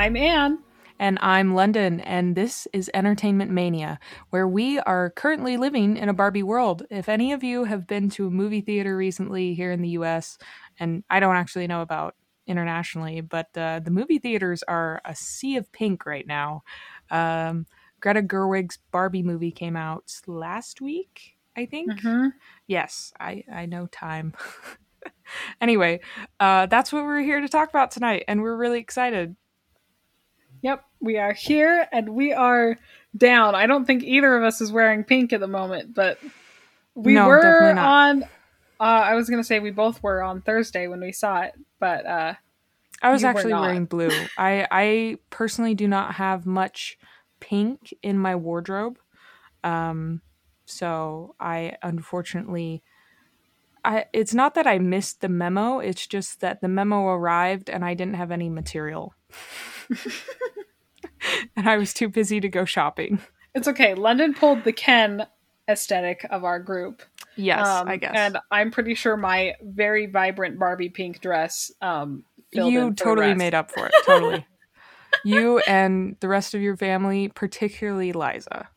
I'm Anne. And I'm London, and this is Entertainment Mania, where we are currently living in a Barbie world. If any of you have been to a movie theater recently here in the US, and I don't actually know about internationally, but uh, the movie theaters are a sea of pink right now. Um, Greta Gerwig's Barbie movie came out last week, I think. Mm-hmm. Yes, I, I know time. anyway, uh, that's what we're here to talk about tonight, and we're really excited. Yep, we are here and we are down. I don't think either of us is wearing pink at the moment, but we No, were on. Uh, I was gonna say we both were on Thursday when we saw it, but uh, I was actually wearing blue. I I personally do not have much pink in my wardrobe. Um so I unfortunately I it's not that I missed the memo, it's just that the memo arrived and I didn't have any material. and I was too busy to go shopping. it's okay. London pulled the Ken aesthetic of our group. Yes, Um, I guess. And I'm pretty sure my very vibrant Barbie pink dress um, you totally made up for it. Totally. you and the rest of your family, particularly Liza.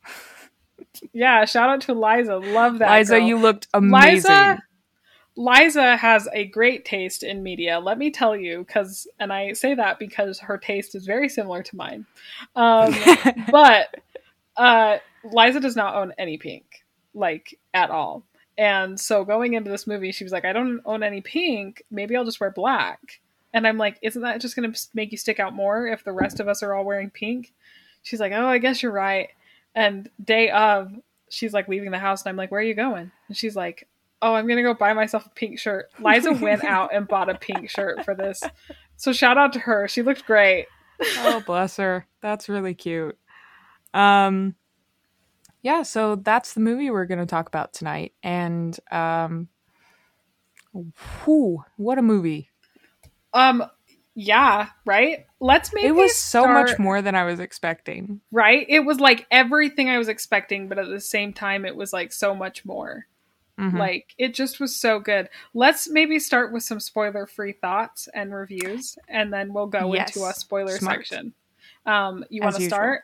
Yeah, shout out to Liza. Love that. Liza, girl. you looked amazing. Liza, Liza has a great taste in media. Let me tell you, because, and I say that because her taste is very similar to mine. Um, but uh, Liza does not own any pink, like at all. And so going into this movie, she was like, I don't own any pink. Maybe I'll just wear black. And I'm like, isn't that just going to make you stick out more if the rest of us are all wearing pink? She's like, oh, I guess you're right. And day of, she's like leaving the house, and I'm like, where are you going? And she's like, oh, I'm going to go buy myself a pink shirt. Liza went out and bought a pink shirt for this. So shout out to her. She looked great. oh bless her that's really cute um yeah so that's the movie we're going to talk about tonight and um whew, what a movie Um, yeah, right. Let's make it was so much more than i was expecting right. It was like everything I was expecting, but at the same time, it was like so much more. Mhm. Like it just was so good. Let's maybe start with some spoiler-free thoughts and reviews, and then we'll go Yes. into a spoiler Smart. section. Um, you want to start?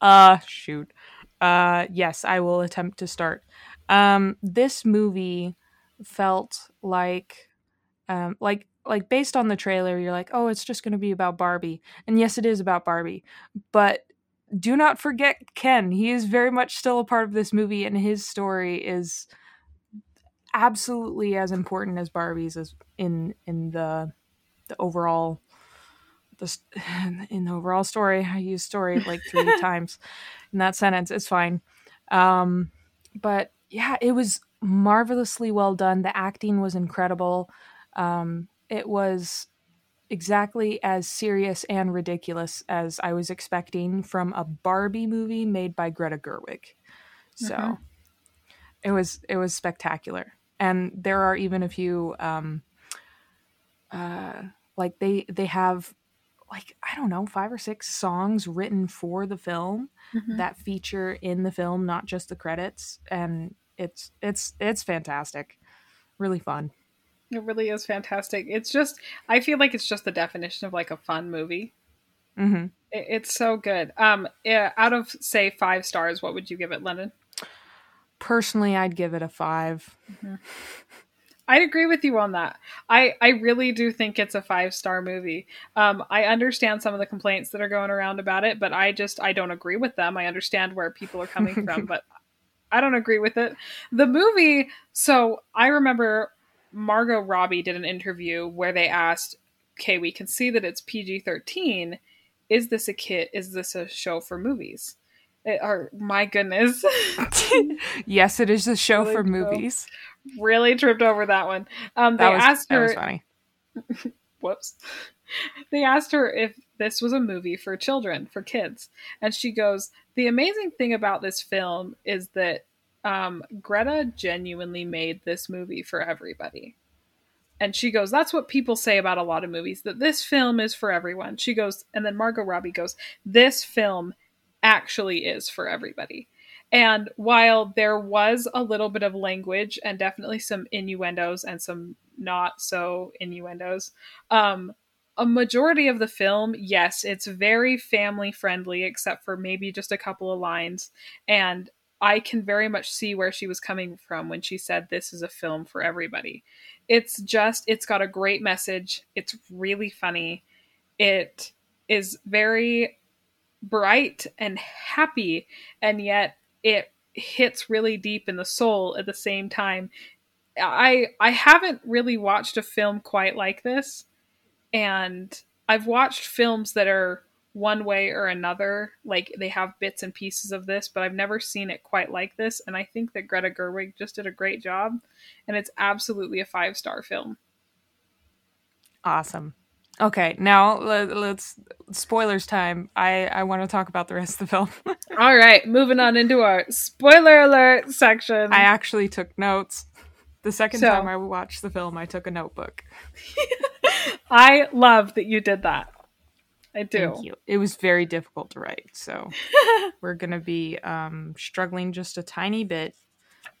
uh shoot uh yes i will attempt to start um this movie felt like um like like based on the trailer you're like oh it's just going to be about barbie and yes it is about barbie but do not forget ken. He is very much still a part of this movie and his story is absolutely as important as barbie's as in in the the overall the in the overall story. I use story like three times in that sentence. It's fine. Um but yeah it was marvelously well done. The acting was incredible. Um it was exactly as serious and ridiculous as i was expecting from a barbie movie made by greta gerwig. So Mhm. it was it was spectacular. And there are even a few um uh like they they have like i don't know five or six songs written for the film Mhm. that feature in the film not just the credits. And it's it's it's fantastic. Really fun It really is fantastic. It's just, I feel like it's just the definition of like a fun movie. hmm It, it's so good. Um, yeah, out of say five stars, what would you give it, London? personally i'd give it a five I'd agree with you on that. I, I really do think it's a five star movie. Um, I understand some of the complaints that are going around about it, but I just I don't agree with them. I understand where people are coming from, but I don't agree with it. The movie. So I remember Margot Robbie did an interview where they asked, "Okay, we can see that it's PG thirteen. Is this a kid? Is this a show for movies?" It, or my goodness. yes it is a show Really for movies really tripped over that one. Um, they was, asked that her, was funny whoops. They asked her if this was a movie for children, for kids. And she goes, The amazing thing about this film is that um, Greta genuinely made this movie for everybody. And she goes, That's what people say about a lot of movies, that this film is for everyone. She goes, and then Margot Robbie goes, This film actually is for everybody. And while there was a little bit of language and definitely some innuendos and some not so innuendos, um, a majority of the film, yes, it's very family friendly, except for maybe just a couple of lines. And I can very much see where she was coming from when she said this is a film for everybody. It's just, it's got a great message. It's really funny. It is very bright and happy, and yet it hits really deep in the soul at the same time. I I haven't really watched a film quite like this and I've watched films that are one way or another, like they have bits and pieces of this, but I've never seen it quite like this. And I think that Greta Gerwig just did a great job, and it's absolutely a five star film. Awesome. Okay, now let, us spoilers time. I I want to talk about the rest of the film. All right, moving on into our spoiler alert section. I actually took notes. The second so, time I watched the film, I took a notebook. I love that you did that. I do. It was very difficult to write, so we're gonna be um, struggling just a tiny bit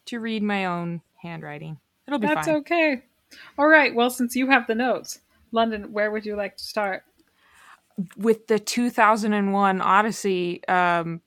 to read my own handwriting. It'll be That's fine. okay. All right. Well, since you have the notes, London, where would you like to start? With the 2001 Odyssey um,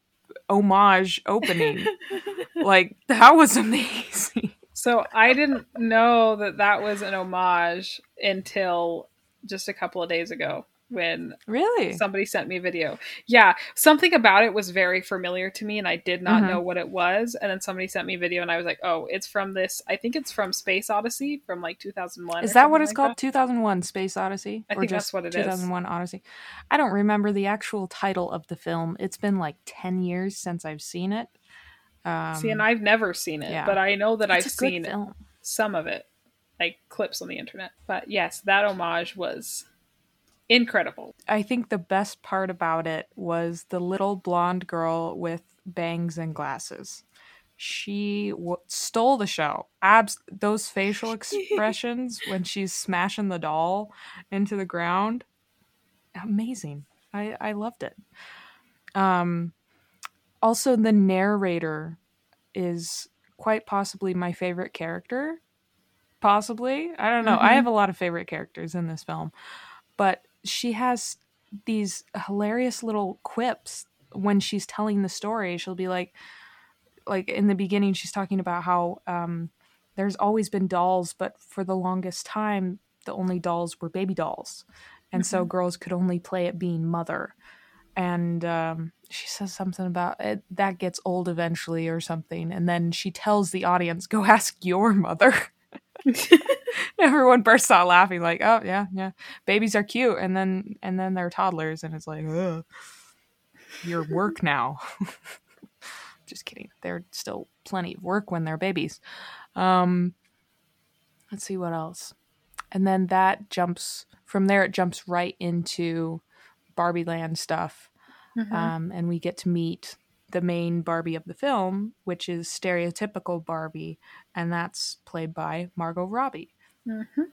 homage opening, like that was amazing. So I didn't know that that was an homage until just a couple of days ago when really somebody sent me a video. Yeah, something about it was very familiar to me, and I did not mm-hmm. know what it was. And then somebody sent me a video, and I was like, "Oh, it's from this. I think it's from Space Odyssey from like 2001." Is that what it's like called? 2001 Space Odyssey? I think that's what it 2001 is. Odyssey. I don't remember the actual title of the film. It's been like 10 years since I've seen it. Um, See, and I've never seen it, yeah. but I know that it's I've seen film. some of it, like clips on the internet. But yes, that homage was incredible. I think the best part about it was the little blonde girl with bangs and glasses. She w- stole the show. Abs those facial expressions when she's smashing the doll into the ground. Amazing. I I loved it. Um also the narrator is quite possibly my favorite character. Possibly. I don't know. Mm-hmm. I have a lot of favorite characters in this film. But she has these hilarious little quips when she's telling the story. She'll be like, like in the beginning, she's talking about how um, there's always been dolls, but for the longest time, the only dolls were baby dolls, and mm-hmm. so girls could only play at being mother. And um, she says something about it, that gets old eventually or something, and then she tells the audience, "Go ask your mother." Everyone bursts out laughing, like, "Oh yeah, yeah, babies are cute," and then and then they're toddlers, and it's like, Ugh. your work now. Just kidding. They're still plenty of work when they're babies. Um, let's see what else, and then that jumps from there. It jumps right into Barbie Land stuff, mm-hmm. um, and we get to meet the main Barbie of the film, which is stereotypical Barbie, and that's played by Margot Robbie. Mm-hmm.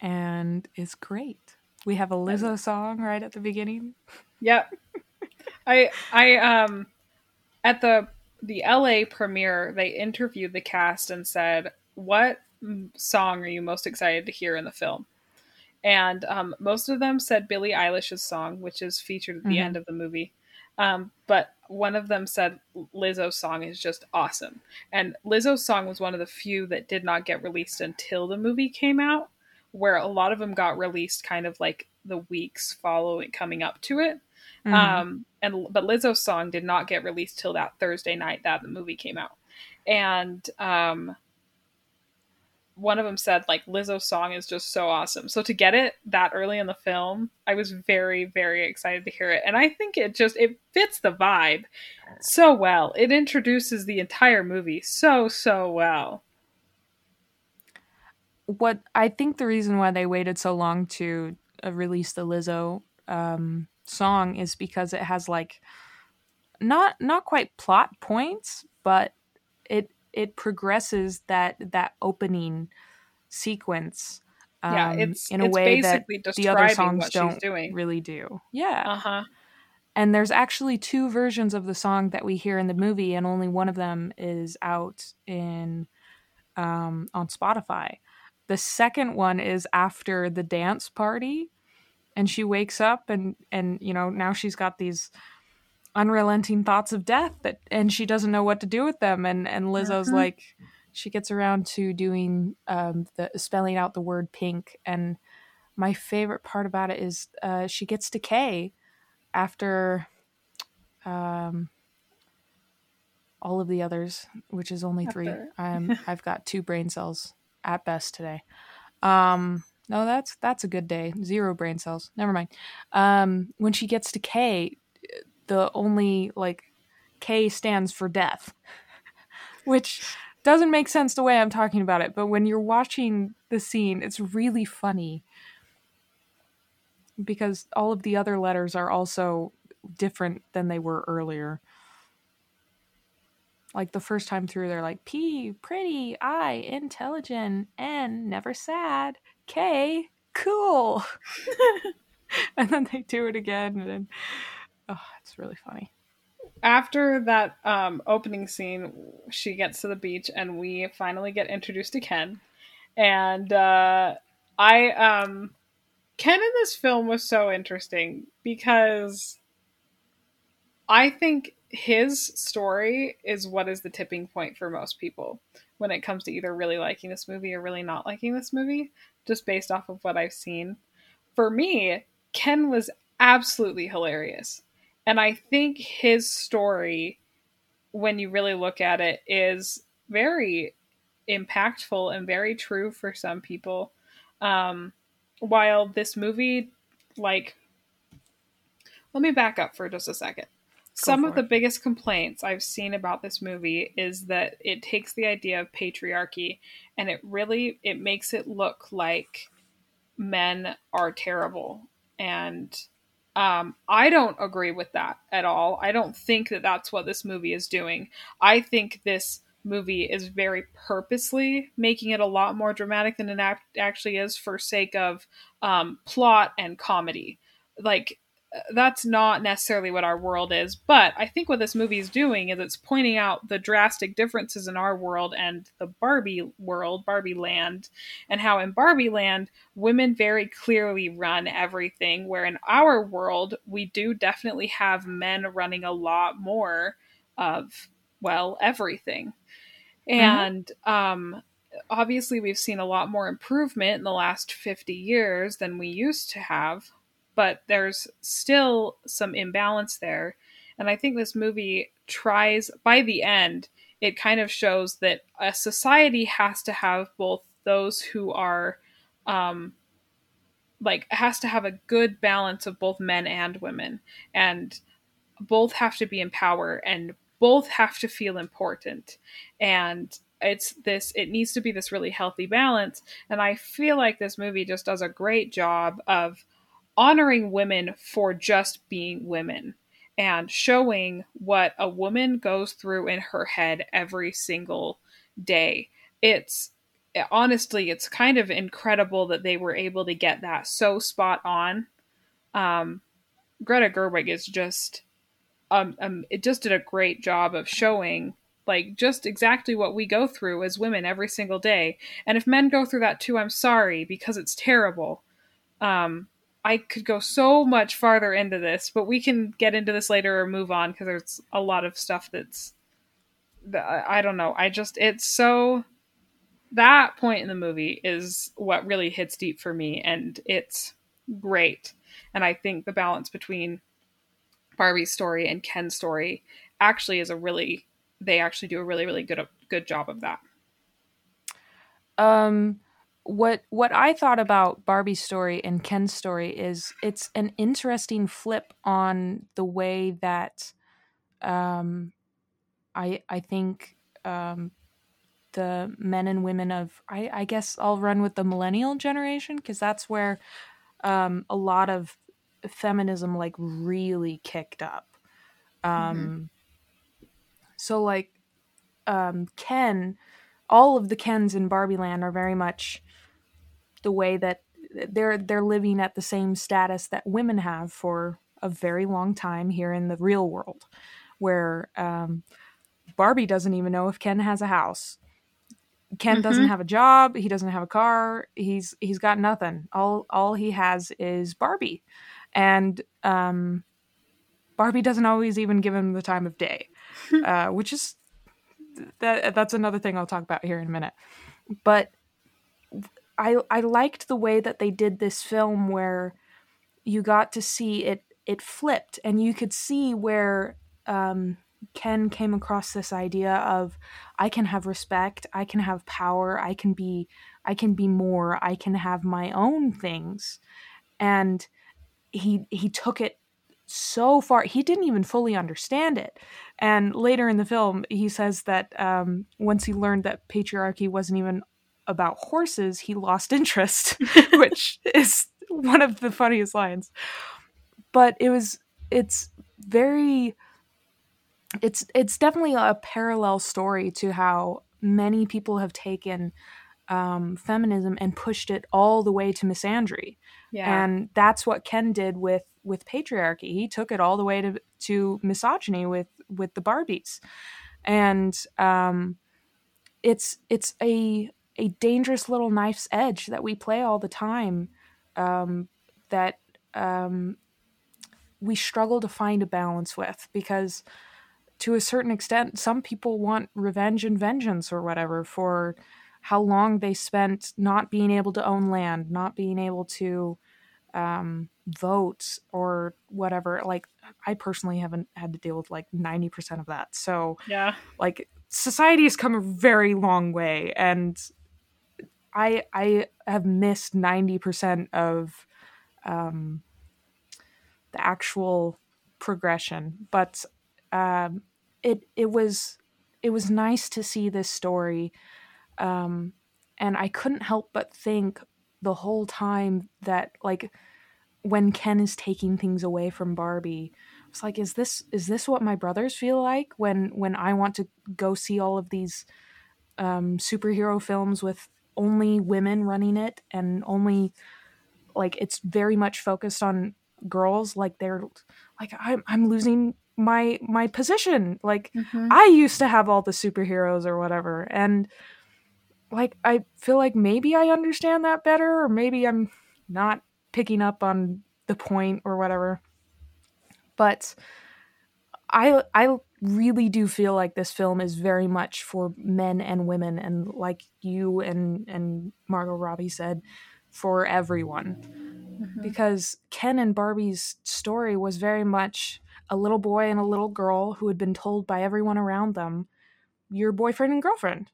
And it's great. We have a Lizzo song right at the beginning. Yep. I I um at the the LA premiere, they interviewed the cast and said, "What song are you most excited to hear in the film?" And um, most of them said Billie Eilish's song, which is featured at the mm-hmm. end of the movie. Um, but one of them said Lizzo's song is just awesome. And Lizzo's song was one of the few that did not get released until the movie came out, where a lot of them got released kind of like the weeks following coming up to it. Mm-hmm. Um, and but Lizzo's song did not get released till that Thursday night that the movie came out. And um, one of them said like Lizzo's song is just so awesome. So to get it that early in the film, I was very very excited to hear it. And I think it just it fits the vibe so well. It introduces the entire movie so so well. What I think the reason why they waited so long to uh, release the Lizzo um, song is because it has like not not quite plot points, but it it progresses that that opening sequence um, yeah, it's, in a it's way that the other songs don't really do. Yeah. Uh huh. And there's actually two versions of the song that we hear in the movie, and only one of them is out in um, on Spotify. The second one is after the dance party and she wakes up and and you know now she's got these unrelenting thoughts of death that and she doesn't know what to do with them. And and Lizzo's Mhm. like she gets around to doing um the spelling out the word pink. And my favorite part about it is uh she gets to K after um all of the others which is only 3 I'm I've got two brain cells at best today. Um no that's that's a good day. Zero brain cells. Never mind. Um when she gets to K the only like K stands for death, which doesn't make sense the way I'm talking about it. But when you're watching the scene, it's really funny because all of the other letters are also different than they were earlier. Like the first time through, they're like P, pretty, I, intelligent, N, never sad, K, cool. and then they do it again, and then, oh, it's really funny. After that um, opening scene, she gets to the beach, and we finally get introduced to Ken. And uh, I, um, Ken in this film was so interesting because I think his story is what is the tipping point for most people when it comes to either really liking this movie or really not liking this movie, just based off of what I've seen. For me, Ken was absolutely hilarious. And I think his story, when you really look at it, is very impactful and very true for some people. Um, while this movie, like, let me back up for just a second. Some for of the biggest complaints I've seen about this movie is that it takes the idea of patriarchy and it really it makes it look like men are terrible and um, I don't agree with that at all. I don't think that that's what this movie is doing. I think this movie is very purposely making it a lot more dramatic than it act- actually is for sake of um, plot and comedy. Like that's not necessarily what our world is, but I think what this movie is doing is it's pointing out the drastic differences in our world and the Barbie world, Barbie land, and how in Barbie land women very clearly run everything, where in our world we do definitely have men running a lot more of well everything. And um obviously we've seen a lot more improvement in the last 50 years than we used to have but there's still some imbalance there. And I think this movie tries, by the end, it kind of shows that a society has to have both those who are, um, like, has to have a good balance of both men and women. And both have to be in power and both have to feel important. And it's this, it needs to be this really healthy balance. And I feel like this movie just does a great job of honoring women for just being women and showing what a woman goes through in her head every single day. It's honestly, it's kind of incredible that they were able to get that so spot on. Um, Greta Gerwig is just, um, um, it just did a great job of showing like just exactly what we go through as women every single day. And if men go through that too, I'm sorry because it's terrible. Um, I could go so much farther into this, but we can get into this later or move on because there's a lot of stuff that's that- I don't know. I just it's so that point in the movie is what really hits deep for me and it's great. And I think the balance between Barbie's story and Ken's story actually is a really they actually do a really really good good job of that. Um, what what I thought about Barbie's story and Ken's story is it's an interesting flip on the way that um, I I think um, the men and women of I, I guess I'll run with the millennial generation because that's where um, a lot of feminism like really kicked up. Um, So like um, Ken, all of the Kens in Barbie Land are very much the way that they're they're living at the same status that women have for a very long time here in the real world, where um, Barbie doesn't even know if Ken has a house. Ken Mhm. doesn't have a job, he doesn't have a car, he's he's got nothing. All all he has is Barbie. And um Barbie doesn't always even give him the time of day. uh, which is that that's another thing I'll talk about here in a minute. But I I liked the way that they did this film where you got to see it it flipped and you could see where um, Ken came across this idea of I can have respect, I can have power, I can be I can be more, I can have my own things. And he he took it so far he didn't even fully understand it. And later in the film he says that um, once he learned that patriarchy wasn't even about horses he lost interest which is one of the funniest lines. But it was it's very it's it's definitely a parallel story to how many people have taken um, feminism and pushed it all the way to misandry. Yeah. and that's what Ken did with with patriarchy. He took it all the way to to misogyny with with the Barbies, and um, it's it's a a dangerous little knife's edge that we play all the time. Um, that um, we struggle to find a balance with because to a certain extent some people want revenge and vengeance or whatever for how long they spent not being able to own land not being able to um, vote or whatever like i personally haven't had to deal with like 90% of that so yeah. like society has come a very long way and i i have missed 90% of um the actual progression but um it it was it was nice to see this story um and i couldn't help but think the whole time that like when ken is taking things away from barbie it's like is this is this what my brothers feel like when when i want to go see all of these um superhero films with only women running it and only like it's very much focused on girls like they're like i'm, I'm losing my my position like Mhm. I used to have all the superheroes or whatever. And like I feel like maybe I understand that better or maybe I'm not picking up on the point or whatever. But I I really do feel like this film is very much for men and women and like you and and Margot Robbie said for everyone Mhm. because Ken and Barbie's story was very much a little boy and a little girl who had been told by everyone around them, your boyfriend and girlfriend.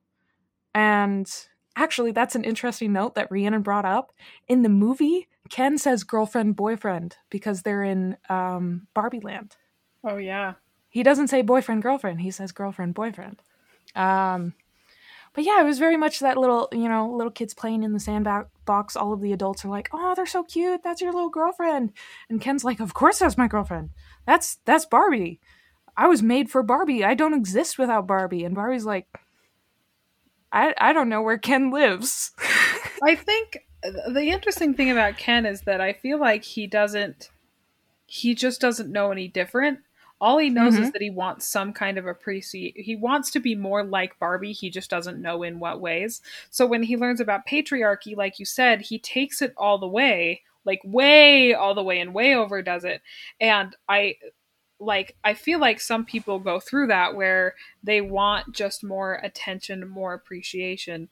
And actually, that's an interesting note that Rhiannon brought up. In the movie, Ken says girlfriend, boyfriend because they're in um, Barbie Land. Oh yeah. He doesn't say boyfriend, girlfriend. He says girlfriend, boyfriend. Um, but yeah, it was very much that little, you know, little kids playing in the sandbox. All of the adults are like, "Oh, they're so cute. That's your little girlfriend." And Ken's like, "Of course, that's my girlfriend. That's that's Barbie. I was made for Barbie. I don't exist without Barbie." And Barbie's like, "I I don't know where Ken lives." I think the interesting thing about Ken is that I feel like he doesn't he just doesn't know any different. All he knows is Mhm. that he wants some kind of appreciate he wants to be more like Barbie, he just doesn't know in what ways. So when he learns about patriarchy, like you said, he takes it all the way, like way all the way and way overdoes it. And I like I feel like some people go through that where they want just more attention, more appreciation,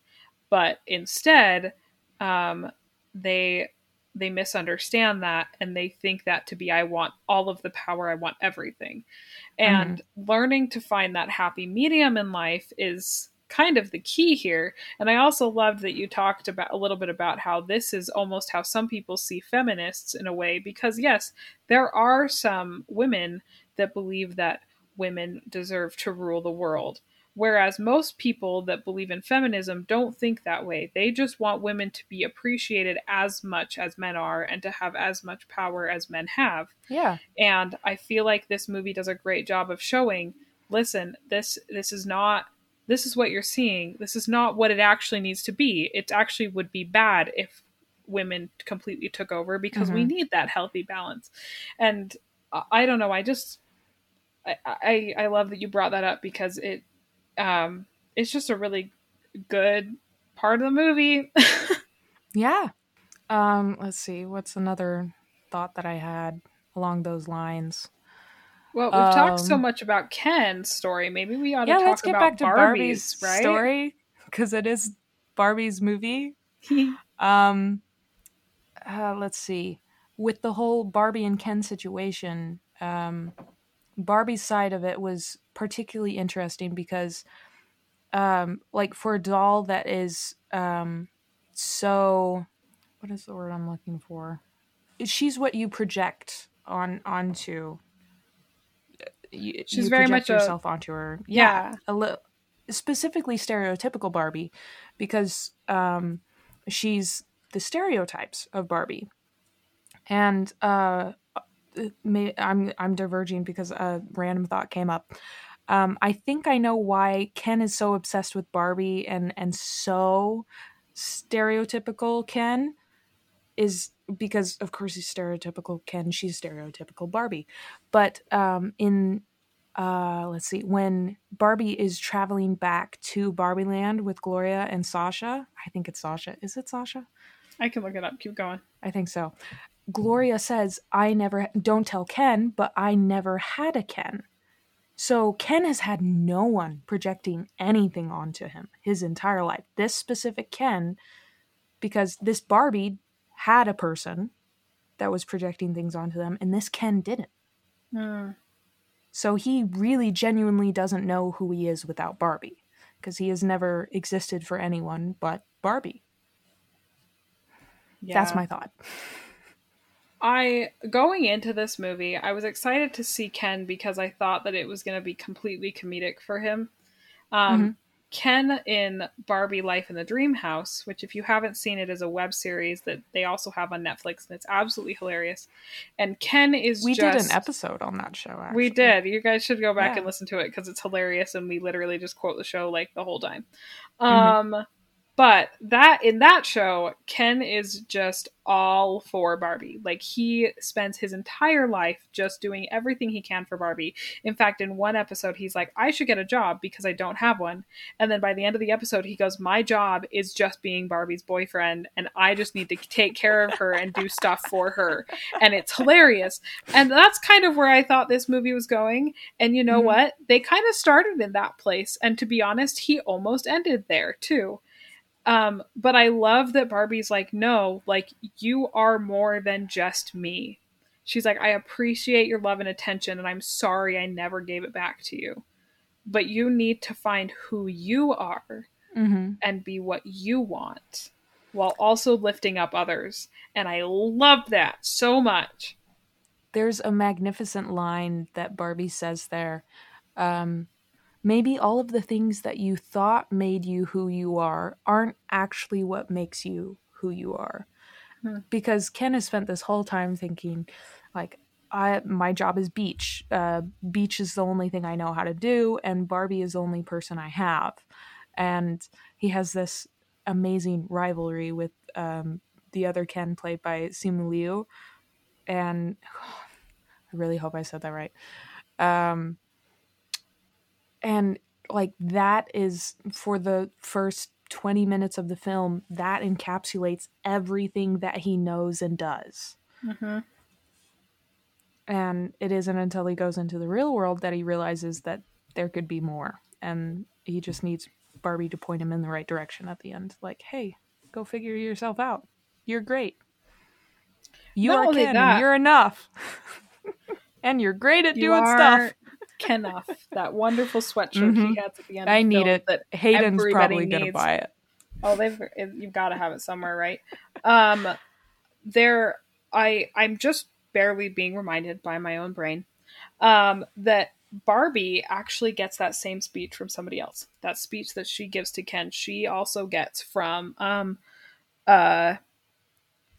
but instead um, they they misunderstand that and they think that to be I want all of the power, I want everything. And learning to find that happy medium in life is kind of the key here. And I also loved that you talked about a little bit about how this is almost how some people see feminists in a way because yes, there are some women that believe that women deserve to rule the world. Whereas most people that believe in feminism don't think that way. They just want women to be appreciated as much as men are and to have as much power as men have. yeah. And I feel like this movie does a great job of showing, listen, this this is not this is what you're seeing. This is not what it actually needs to be. It actually would be bad if women completely took over because we Mhm. need that healthy balance. And I, I don't know, I just I, I I love that you brought that up because it um it's just a really good part of the movie. yeah. Um, let's see. What's another thought that I had along those lines? Well, we've um, talked so um, much about Ken's story. Maybe we ought to yeah, talk let's get about back to Barbie's, Barbie's right? story because it is Barbie's movie. um, uh, let's see. With the whole Barbie and Ken situation, um, Barbie's side of it was particularly interesting because, um, like for a doll that is um, so, what is the word I'm looking for? She's what you project on onto. You, She's you very much yourself a, onto her. Yeah, yeah a little specifically stereotypical Barbie because um, she's the stereotypes of Barbie. And uh, may, I'm I'm diverging because a random thought came up. Um, I think I know why Ken is so obsessed with Barbie and and so stereotypical Ken is because of course he's stereotypical Ken, she's stereotypical Barbie. But um, in uh, let's see, when Barbie is traveling back to Barbie Land with Gloria and Sasha, I think it's Sasha. Is it Sasha? I can look it up. Keep going. I think so. Gloria says, I never, don't tell Ken, but I never had a Ken. So Ken has had no one projecting anything onto him his entire life. This specific Ken, because this Barbie had a person that was projecting things onto them, and this Ken didn't. Mm. So he really genuinely doesn't know who he is without Barbie because he has never existed for anyone but Barbie. Yeah. That's my thought. I going into this movie, I was excited to see Ken because I thought that it was going to be completely comedic for him. Um, mm-hmm. Ken in Barbie Life in the Dream House, which if you haven't seen it is a web series that they also have on Netflix and it's absolutely hilarious. And Ken is We just, did an episode on that show actually. We did. You guys should go back yeah. and listen to it cuz it's hilarious and we literally just quote the show like the whole time. Mm-hmm. Um but that in that show, Ken is just all for Barbie. Like he spends his entire life just doing everything he can for Barbie. In fact, in one episode, he's like, I should get a job because I don't have one. And then by the end of the episode, he goes, My job is just being Barbie's boyfriend, and I just need to take care of her and do stuff for her. And it's hilarious. And that's kind of where I thought this movie was going. And you know mm-hmm. what? They kind of started in that place. And to be honest, he almost ended there too. Um, but I love that Barbie's like, no, like you are more than just me. She's like, I appreciate your love and attention, and I'm sorry I never gave it back to you. But you need to find who you are mm-hmm. and be what you want while also lifting up others. And I love that so much. There's a magnificent line that Barbie says there. Um, maybe all of the things that you thought made you who you are aren't actually what makes you who you are. Hmm. Because Ken has spent this whole time thinking, like, I my job is beach. Uh, beach is the only thing I know how to do, and Barbie is the only person I have. And he has this amazing rivalry with um, the other Ken, played by Simu Liu. And oh, I really hope I said that right. Um, and like that is for the first 20 minutes of the film that encapsulates everything that he knows and does. Mm-hmm. and it isn't until he goes into the real world that he realizes that there could be more and he just needs barbie to point him in the right direction at the end like hey go figure yourself out. You're great. You Not are and you're enough. And you're great at you doing are, stuff Kenough, that wonderful sweatshirt mm-hmm. he has at the end. I need it. That Hayden's probably gonna buy it. Oh, they've you've got to have it somewhere, right? Um, there, I I'm just barely being reminded by my own brain, um, that Barbie actually gets that same speech from somebody else. That speech that she gives to Ken, she also gets from um, uh,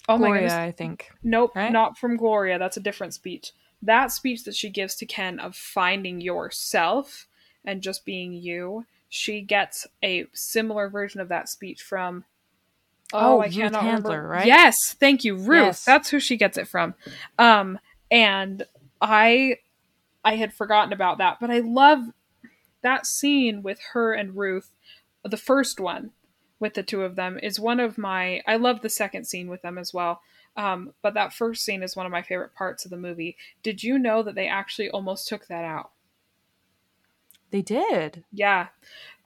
oh Gloria, my goodness, I think. Nope, right? not from Gloria. That's a different speech that speech that she gives to Ken of finding yourself and just being you, she gets a similar version of that speech from Oh, oh I cannot Handler, remember. right? Yes, thank you, Ruth. Yes. That's who she gets it from. Um and I I had forgotten about that, but I love that scene with her and Ruth the first one with the two of them is one of my I love the second scene with them as well. Um, but that first scene is one of my favorite parts of the movie. Did you know that they actually almost took that out? They did. Yeah.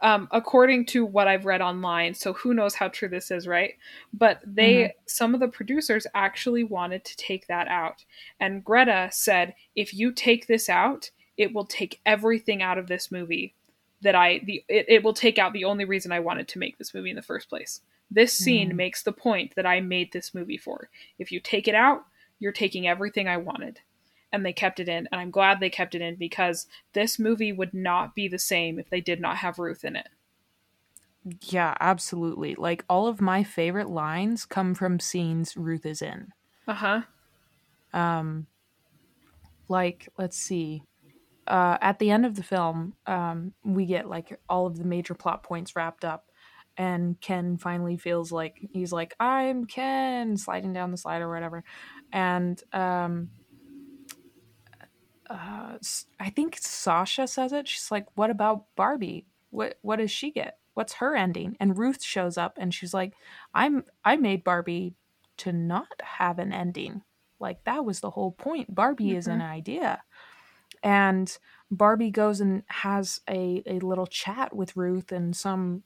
Um, according to what I've read online, so who knows how true this is, right? But they, mm-hmm. some of the producers actually wanted to take that out. And Greta said, if you take this out, it will take everything out of this movie that I, the, it, it will take out the only reason I wanted to make this movie in the first place. This scene mm. makes the point that I made this movie for. If you take it out, you're taking everything I wanted. And they kept it in and i'm glad they kept it in because this movie would not be the same if they did not have ruth in it. Yeah absolutely. Like all of my favorite lines come from scenes ruth is in. Uh-huh. Um like let's see. Uh at the end of the film um we get like all of the major plot points wrapped up and Ken finally feels like he's like I'm Ken sliding down the slide or whatever and um uh, I think Sasha says it. She's like, "What about Barbie? What what does she get? What's her ending?" And Ruth shows up and she's like, "I'm I made Barbie to not have an ending. Like that was the whole point. Barbie mm-hmm. is an mm-hmm. idea." And Barbie goes and has a a little chat with Ruth and some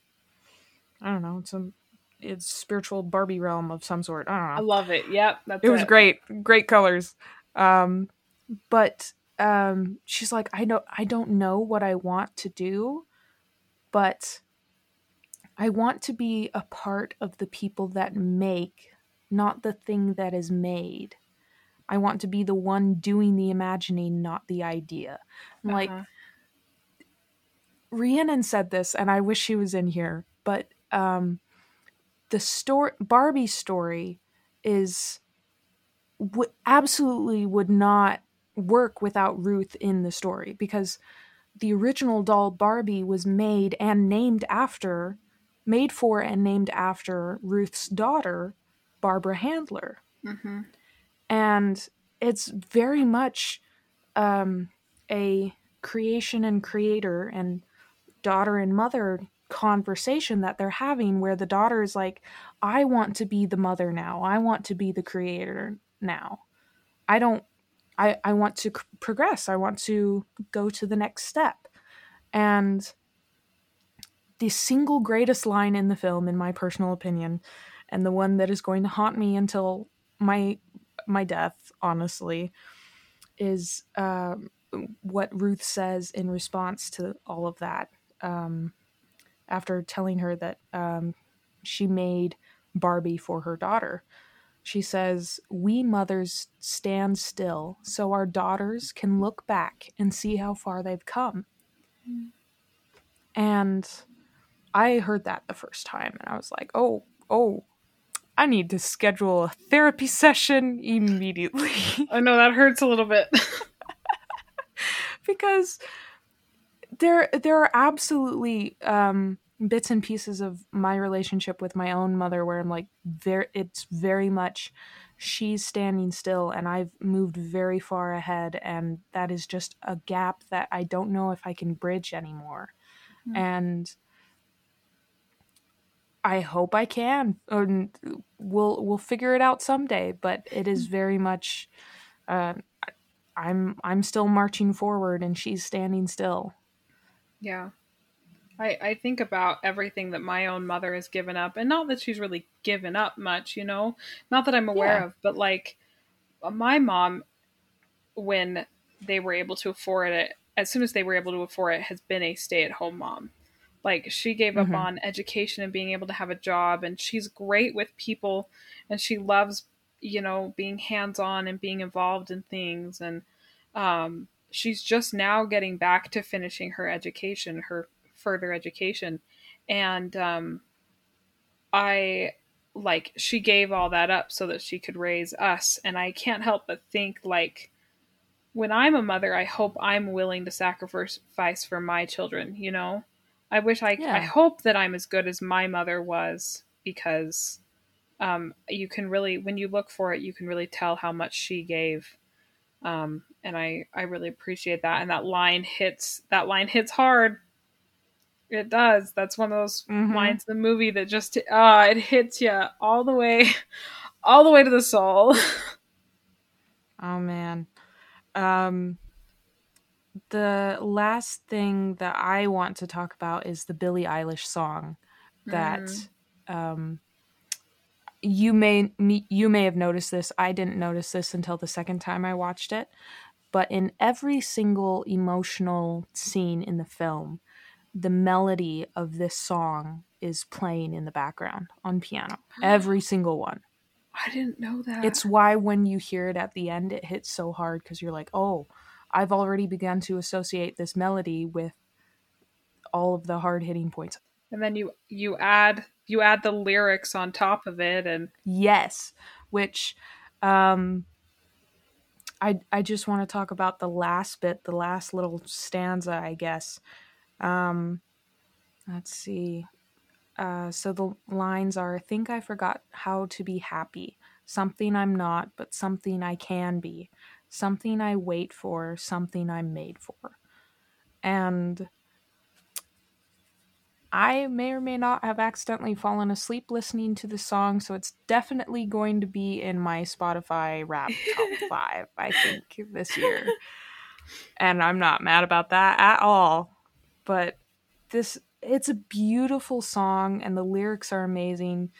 I don't know, some it's spiritual Barbie realm of some sort. I don't know. I love it. Yep, it, it was great. Great colors. Um but um, she's like, I don't, I don't know what I want to do, but I want to be a part of the people that make, not the thing that is made. I want to be the one doing the imagining, not the idea. Uh-huh. Like, Rhiannon said this, and I wish she was in here, but um, the story, Barbie story, is w- absolutely would not work without Ruth in the story because the original doll Barbie was made and named after, made for and named after Ruth's daughter, Barbara Handler. Mm-hmm. And it's very much um, a creation and creator and daughter and mother conversation that they're having where the daughter is like, I want to be the mother now. I want to be the creator now. I don't I, I want to progress. I want to go to the next step. And the single greatest line in the film, in my personal opinion, and the one that is going to haunt me until my my death, honestly, is um, what Ruth says in response to all of that. Um, after telling her that um, she made Barbie for her daughter, she says, We mothers stand still so our daughters can look back and see how far they've come. Mm. And I heard that the first time and I was like, Oh, oh, I need to schedule a therapy session immediately. I know that hurts a little bit. because there there are absolutely um bits and pieces of my relationship with my own mother where I'm like very it's very much she's standing still and I've moved very far ahead and that is just a gap that I don't know if I can bridge anymore. Mm-hmm. And I hope I can. And we'll we'll figure it out someday, but it is hmm. very much uh, I'm I'm still marching forward and she's standing still. Yeah. I, I think about everything that my own mother has given up, and not that she's really given up much, you know, not that I'm aware yeah. of, but like my mom, when they were able to afford it, as soon as they were able to afford it, has been a stay at home mom. Like she gave mm-hmm. up on education and being able to have a job, and she's great with people, and she loves, you know, being hands on and being involved in things, and um, she's just now getting back to finishing her education, her further education. And um, i like she gave all that up so that she could raise us. And i can't help but think like when i'm a mother i hope i'm willing to sacrifice for my children you know? I wish i yeah. i hope that i'm as good as my mother was because um, you can really when you look for it you can really tell how much she gave. Um, and i i really appreciate that. And that line hits that line hits hard It does. That's one of those mm-hmm. lines in the movie that just uh it hits you all the way all the way to the soul. oh man. Um the last thing that I want to talk about is the Billie Eilish song that mm. um you may you may have noticed this. I didn't notice this until the second time I watched it. But in every single emotional scene in the film, the melody of this song is playing in the background on piano. Every single one. I didn't know that. It's why when you hear it at the end, it hits so hard because you're like, oh, I've already begun to associate this melody with all of the hard hitting points. And then you you add you add the lyrics on top of it and yes, which um I I just want to talk about the last bit, the last little stanza, I guess. Um let's see. Uh, so the lines are think I forgot how to be happy. Something I'm not, but something I can be. Something I wait for, something I'm made for. And I may or may not have accidentally fallen asleep listening to the song, so it's definitely going to be in my Spotify Wrapped top five, I think, this year. And I'm not mad about that at all. But this it's a beautiful song and the lyrics are amazing.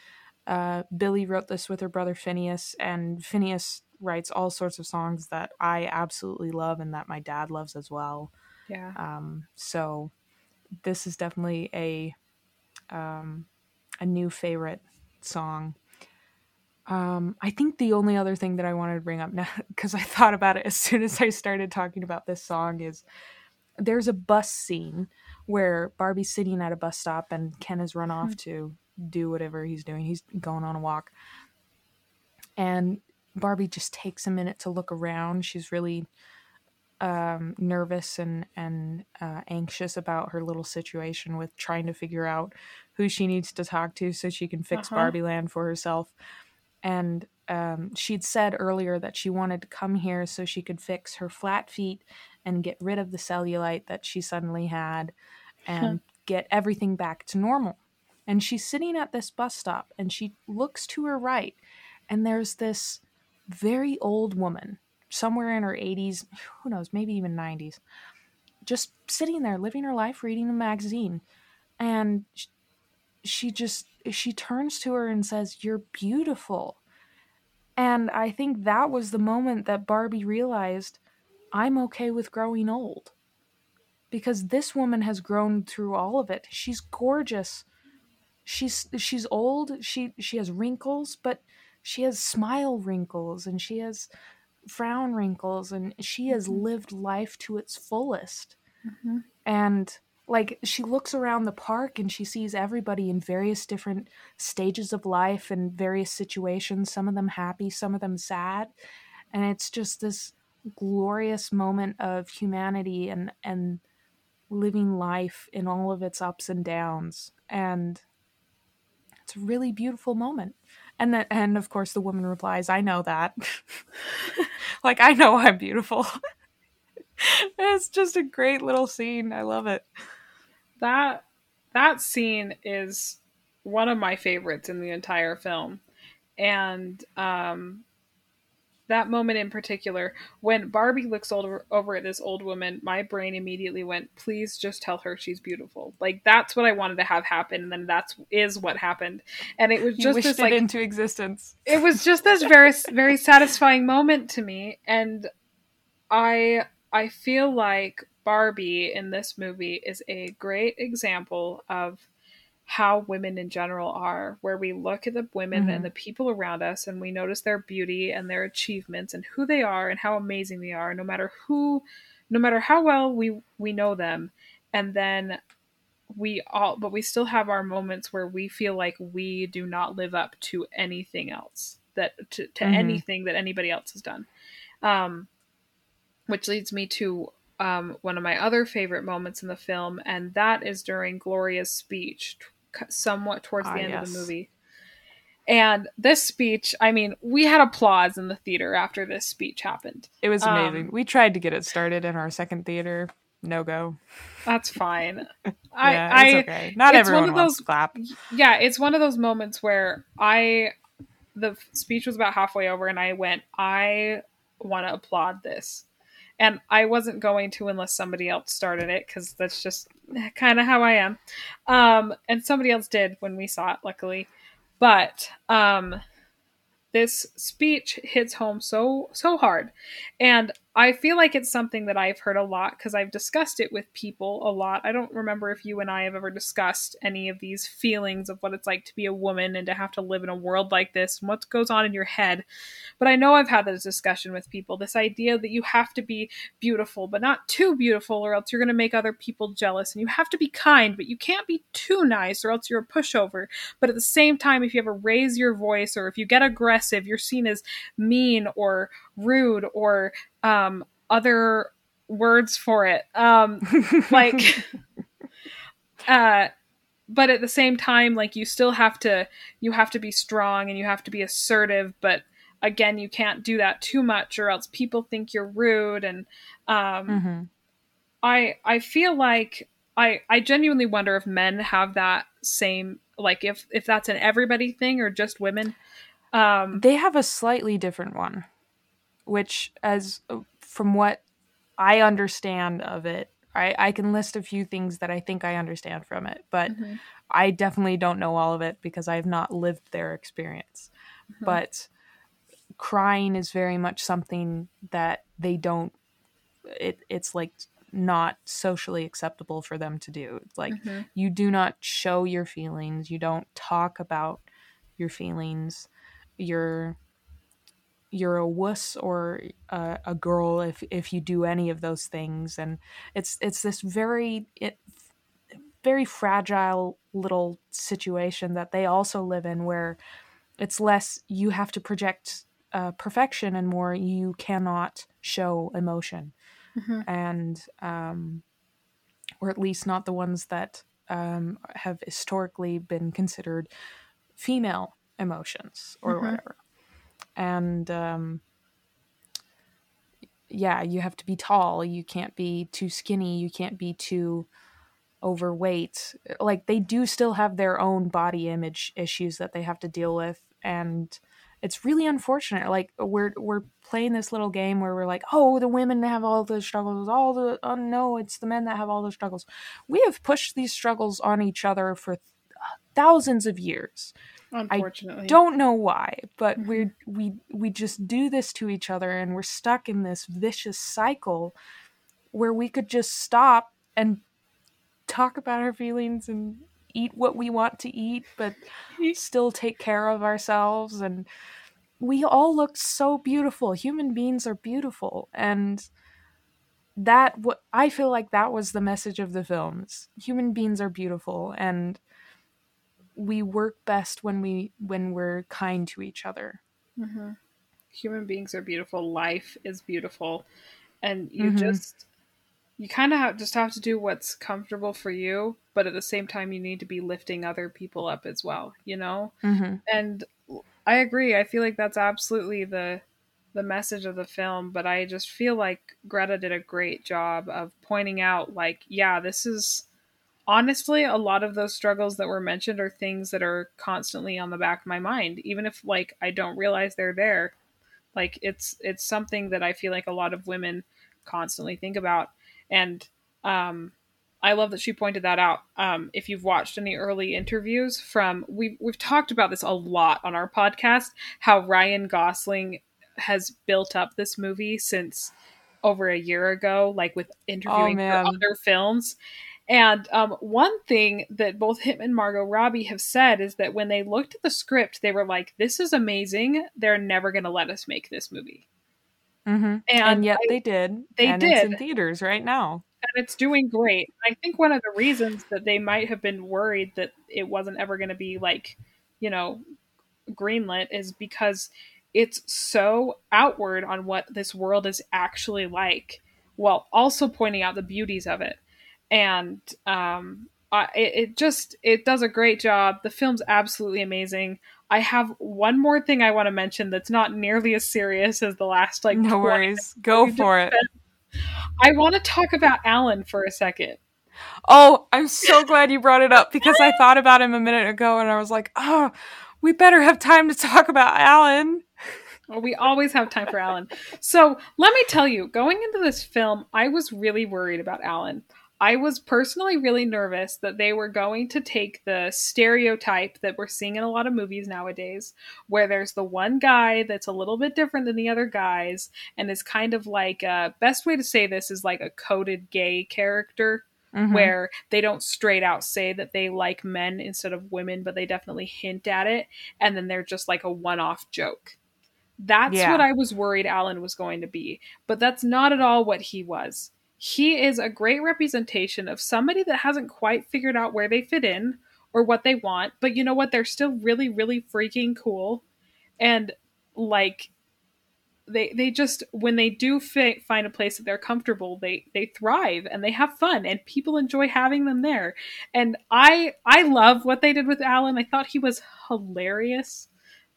Uh, Billie wrote this with her brother Finneas, and Finneas writes all sorts of songs that I absolutely love and that my dad loves as well. Yeah. Um, so this is definitely a um, a new favorite song. Um, I think the only other thing that I wanted to bring up now, because I thought about it as soon as I started talking about this song, is there's a bus scene where Barbie's sitting at a bus stop and Ken has run off hmm. to do whatever he's doing. He's going on a walk. And Barbie just takes a minute to look around. She's really um, nervous and and uh, anxious about her little situation with trying to figure out who she needs to talk to so she can fix uh-huh. Barbie Land for herself. And um, she'd said earlier that she wanted to come here so she could fix her flat feet and get rid of the cellulite that she suddenly had and get everything back to normal. And she's sitting at this bus stop and she looks to her right, and there's this very old woman somewhere in her 80s, who knows, maybe even 90s, just sitting there living her life reading the magazine. And she just she turns to her and says, "You're beautiful." And I think that was the moment that Barbie realized I'm okay with growing old. Because this woman has grown through all of it. She's gorgeous. She's she's old. She she has wrinkles, but she has smile wrinkles and she has frown wrinkles and she has mm-hmm. lived life to its fullest. Mm-hmm. And like she looks around the park and she sees everybody in various different stages of life and various situations, some of them happy, some of them sad. And it's just this glorious moment of humanity and and living life in all of its ups and downs. And it's a really beautiful moment. And then, and of course, the woman replies, "I know that. like I know I'm beautiful." it's just a great little scene. I love it. That that scene is one of my favorites in the entire film, and um, that moment in particular, when Barbie looks over, over at this old woman, my brain immediately went, "Please just tell her she's beautiful." Like that's what I wanted to have happen, and then that's is what happened. And it was just this, like into existence. It was just this very very satisfying moment to me, and I I feel like Barbie in this movie is a great example of how women in general are, where we look at the women mm-hmm. and the people around us and we notice their beauty and their achievements and who they are and how amazing they are, no matter who, no matter how well we we know them, and then we all, but we still have our moments where we feel like we do not live up to anything else that to, to mm-hmm. anything that anybody else has done, um, which leads me to um, one of my other favorite moments in the film, and that is during Gloria's speech somewhat towards the ah, end yes. of the movie. And this speech, I mean, we had applause in the theater after this speech happened. It was amazing. Um, we tried to get it started in our second theater no go. That's fine. I, yeah, I okay. Not everyone one of wants those, clap. Yeah, it's one of those moments where I, the speech was about halfway over, and I went, I want to applaud this, and I wasn't going to unless somebody else started it because that's just kind of how I am. Um, and somebody else did when we saw it, luckily. But um, this speech hits home so so hard and i feel like it's something that i've heard a lot because i've discussed it with people a lot. I don't remember if you and i have ever discussed any of these feelings of what it's like to be a woman and to have to live in a world like this and what goes on in your head. But i know i've had this discussion with people this idea that you have to be beautiful but not too beautiful or else you're going to make other people jealous and you have to be kind but you can't be too nice or else you're a pushover. But at the same time if you ever raise your voice or if you get aggressive you're seen as mean or rude or um, other words for it. Um, like, uh, but at the same time, like you still have to you have to be strong and you have to be assertive, but again, you can't do that too much or else people think you're rude. And um, mm-hmm. I I feel like I I genuinely wonder if men have that same like if if that's an everybody thing or just women um, they have a slightly different one, which, as from what I understand of it, I, I can list a few things that I think I understand from it, but mm-hmm. I definitely don't know all of it because I have not lived their experience. Mm-hmm. But crying is very much something that they don't. It it's like not socially acceptable for them to do. Like mm-hmm. you do not show your feelings. You don't talk about your feelings you're you're a wuss or a, a, girl if if you do any of those things and it's it's this very it very fragile little situation that they also live in where it's less you have to project uh, perfection and more you cannot show emotion mm-hmm. and um, or at least not the ones that um, have historically been considered female emotions or mm-hmm. whatever. And um, yeah, you have to be tall. You can't be too skinny. You can't be too overweight. Like they do still have their own body image issues that they have to deal with, and it's really unfortunate. Like we're we're playing this little game where we're like, oh, the women have all the struggles. All the oh no, it's the men that have all the struggles. We have pushed these struggles on each other for thousands of years. Unfortunately. I don't know why, but mm-hmm. we we we just do this to each other and we're stuck in this vicious cycle where we could just stop and talk about our feelings and eat what we want to eat but still take care of ourselves and we all look so beautiful. Human beings are beautiful and that what I feel like that was the message of the films. Human beings are beautiful and we work best when we when we're kind to each other. Mm-hmm. Human beings are beautiful. Life is beautiful, and you mm-hmm. just you kind of have, just have to do what's comfortable for you, but at the same time, you need to be lifting other people up as well. You know, mm-hmm. and I agree. I feel like that's absolutely the the message of the film, but I just feel like Greta did a great job of pointing out like, yeah, this is honestly a lot of those struggles that were mentioned are things that are constantly on the back of my mind. Even if like i don't realize they're there like it's it's something that i feel like a lot of women constantly think about. And um i love that she pointed that out. Um if you've watched any early interviews from we've we've talked about this a lot on our podcast how ryan gosling has built up this movie since over a year ago like with interviewing oh, for other films and um, one thing that both him and Margot Robbie have said is that when they looked at the script, they were like, "This is amazing. They're never going to let us make this movie." Mm-hmm. And, and, yet I, they did. They and did. It's in theaters right now, and it's doing great. I think one of the reasons that they might have been worried that it wasn't ever going to be like, you know, greenlit is because it's so outward on what this world is actually like, while also pointing out the beauties of it and um, I, it, just it does a great job. The film's absolutely amazing. I have one more thing I want to mention that's not nearly as serious as the last like. No worries, go for it. I want to talk about Alan for a second. Oh, I'm so glad you brought it up because I thought about him a minute ago and I was like, oh, we better have time to talk about Alan. Well, we always have time for Alan. So let me tell you, going into this film, I was really worried about Alan. I was personally really nervous that they were going to take the stereotype that we're seeing in a lot of movies nowadays, where there's the one guy that's a little bit different than the other guys, and is kind of like a best way to say this is like a coded gay character. Mm-hmm. Where they don't straight out say that they like men instead of women, but they definitely hint at it, and then they're just like a one off joke. That's yeah. what I was worried Alan was going to be, but that's not at all what he was he is a great representation of somebody that hasn't quite figured out where they fit in or what they want, but you know what? They're still really, really freaking cool. And like, they they just when they do fi- find a place that they're comfortable they they thrive and they have fun and people enjoy having them there and i i love what they did with alan i thought he was hilarious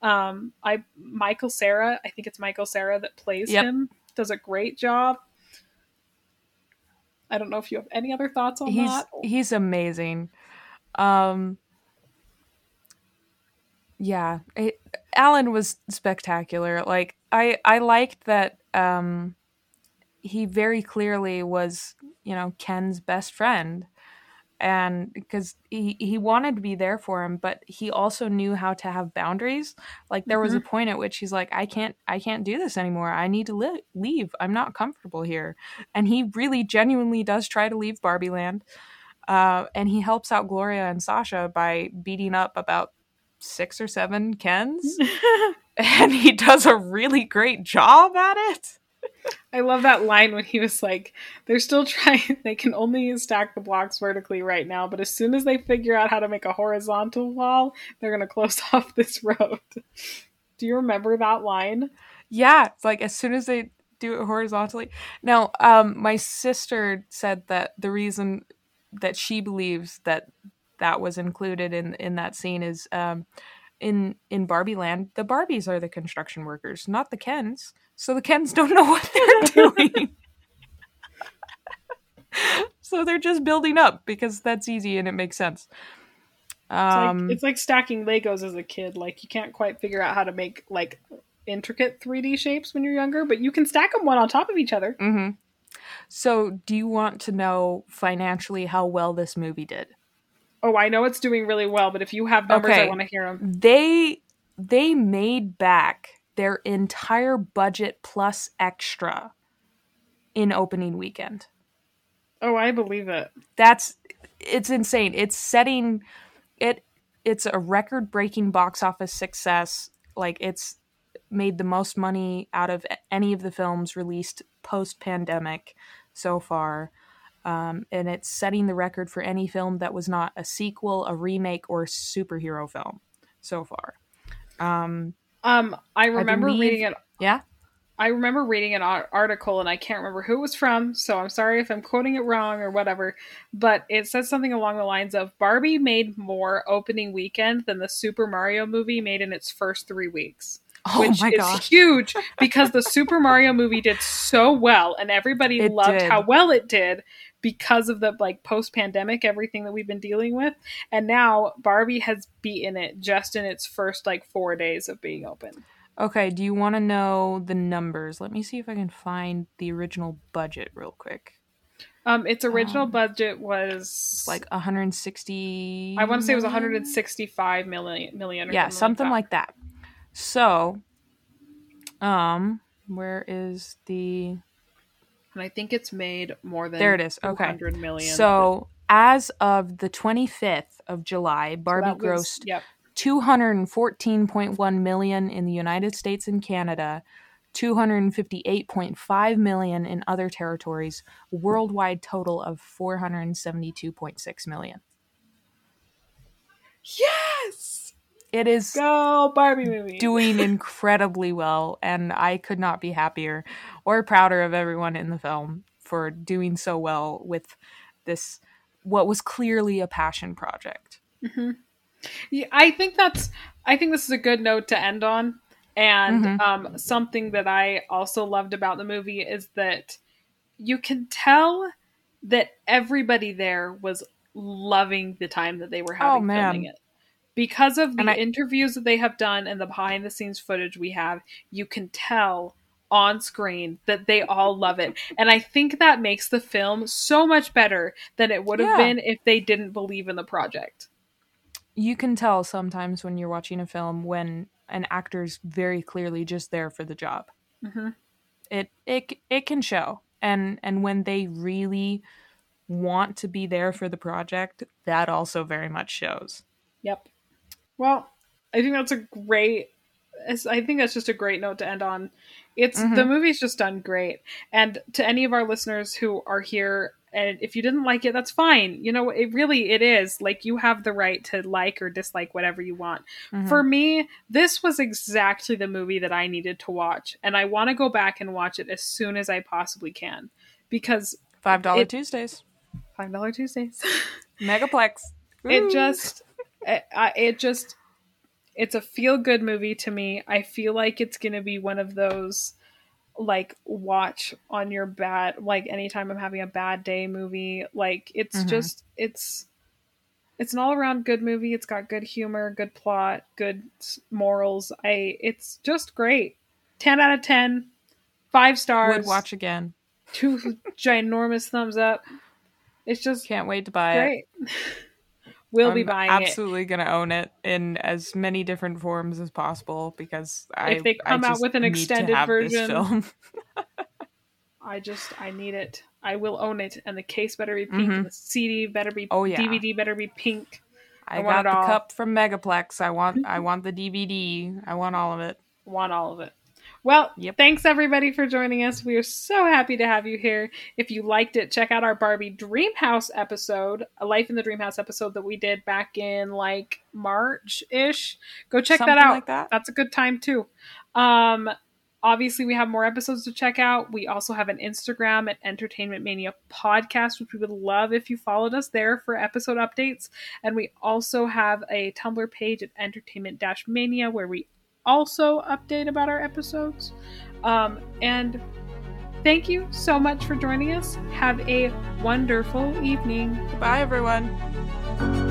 um i michael cera i think it's michael cera that plays yep. him does a great job I don't know if you have any other thoughts on he's, that. He's amazing. Um, yeah, it, Alan was spectacular. Like I, I liked that. Um, he very clearly was, you know, Ken's best friend, and because he he wanted to be there for him but he also knew how to have boundaries. Like there mm-hmm. was a mm-hmm. point at which he's like i can't i can't do this anymore. I need to li- leave. I'm not comfortable here. And he really genuinely does try to leave barbie land uh, and he helps out gloria and sasha by beating up about six or seven kens. And he does a really great job at it I love that line when he was like, they're still trying, they can only stack the blocks vertically right now, but as soon as they figure out how to make a horizontal wall, they're going to close off this road. Do you remember that line? Yeah, it's like as soon as they do it horizontally. Now, um, my sister said that the reason that she believes that that was included in in that scene is um, in in Barbie Land, the Barbies are the construction workers, not the Kens. So the Kens don't know what they're doing. so they're just building up because that's easy and it makes sense. Um, it's, like, um, it's like stacking Legos as a kid. Like you can't quite figure out how to make like intricate 3D shapes when you're younger, but you can stack them one on top of each other. Mm-hmm. So, do you want to know financially how well this movie did? Oh, I know it's doing really well, but if you have numbers, okay. I want to hear them. They they made back their entire budget plus extra in opening weekend. Oh, I believe it. That's it's insane. It's setting it it's a record-breaking box office success. Like it's made the most money out of any of the films released post-pandemic so far. Um, and it's setting the record for any film that was not a sequel, a remake, or a superhero film so far. Um, um, I remember I believe, reading it. Yeah. I remember reading an article and I can't remember who it was from, so I'm sorry if I'm quoting it wrong or whatever, but it says something along the lines of Barbie made more opening weekend than the Super Mario movie made in its first three weeks. Oh which is gosh. huge because the Super Mario movie did so well and everybody it loved did. how well it did because of the like post pandemic everything that we've been dealing with and now Barbie has beaten it just in its first like 4 days of being open. Okay, do you want to know the numbers? Let me see if I can find the original budget real quick. Um, its original um, budget was like 160. I want to say it was 165 million. million yeah, something like that. like that. So, um, where is the? And I think it's made more than there. It is okay. Hundred million. So, as of the twenty fifth of July, Barbie so grossed yep. two hundred and fourteen point one million in the United States and Canada. 258.5 million in other territories, worldwide total of 472.6 million. Yes! It is go Barbie movie doing incredibly well, and I could not be happier or prouder of everyone in the film for doing so well with this what was clearly a passion project. Mm-hmm. Yeah, I think that's I think this is a good note to end on. And mm-hmm. um, something that I also loved about the movie is that you can tell that everybody there was loving the time that they were having Oh, filming it. Because of the I- interviews that they have done and the behind the scenes footage we have, you can tell on screen that they all love it. And I think that makes the film so much better than it would have Yeah. been if they didn't believe in the project. You can tell sometimes when you're watching a film when an actor's very clearly just there for the job. Mhm. It it it can show, and and when they really want to be there for the project, that also very much shows. Yep. Well, I think that's a great. I think that's just a great note to end on. It's the Mhm. movie's just done great, and to any of our listeners who are here, and if you didn't like it, that's fine. You know, it really it is like you have the right to like or dislike whatever you want. Mhm. For me, this was exactly the movie that I needed to watch, and I want to go back and watch it as soon as I possibly can because Five dollar Tuesdays, five dollar Tuesdays. Megaplex. it just it, I- it just it's a feel good movie to me. I feel like it's gonna be one of those like watch on your bad like anytime i'm having a bad day movie. Like it's Mhm. just it's it's an all-around good movie. It's got good humor good plot good morals. I it's just great. 10 out of 10 five stars. Would watch again. two ginormous thumbs up. It's just Can't wait to buy it. we'll be I'm buying it absolutely gonna own it in as many different forms as possible because I If they I come out with an extended version, film. I just I need it. I will own it, and the case better be pink, and the CD better be Mm-hmm. Oh, yeah. DVD better be pink. I, I want got the all. cup from Megaplex. I want I want the DVD. I want all of it. Want all of it. Well, Yep. thanks everybody for joining us. We are so happy to have you here. If you liked it, check out our Barbie Dreamhouse episode, a Life in the Dreamhouse episode that we did back in like March ish. Go check Something that out. like that. That's a good time too. Um, obviously, we have more episodes to check out. We also have an Instagram at Entertainment Mania Podcast, which we would love if you followed us there for episode updates. And we also have a Tumblr page at Entertainment Mania where we also update about our episodes. Um, and thank you so much for joining us. Have a wonderful evening. Bye everyone.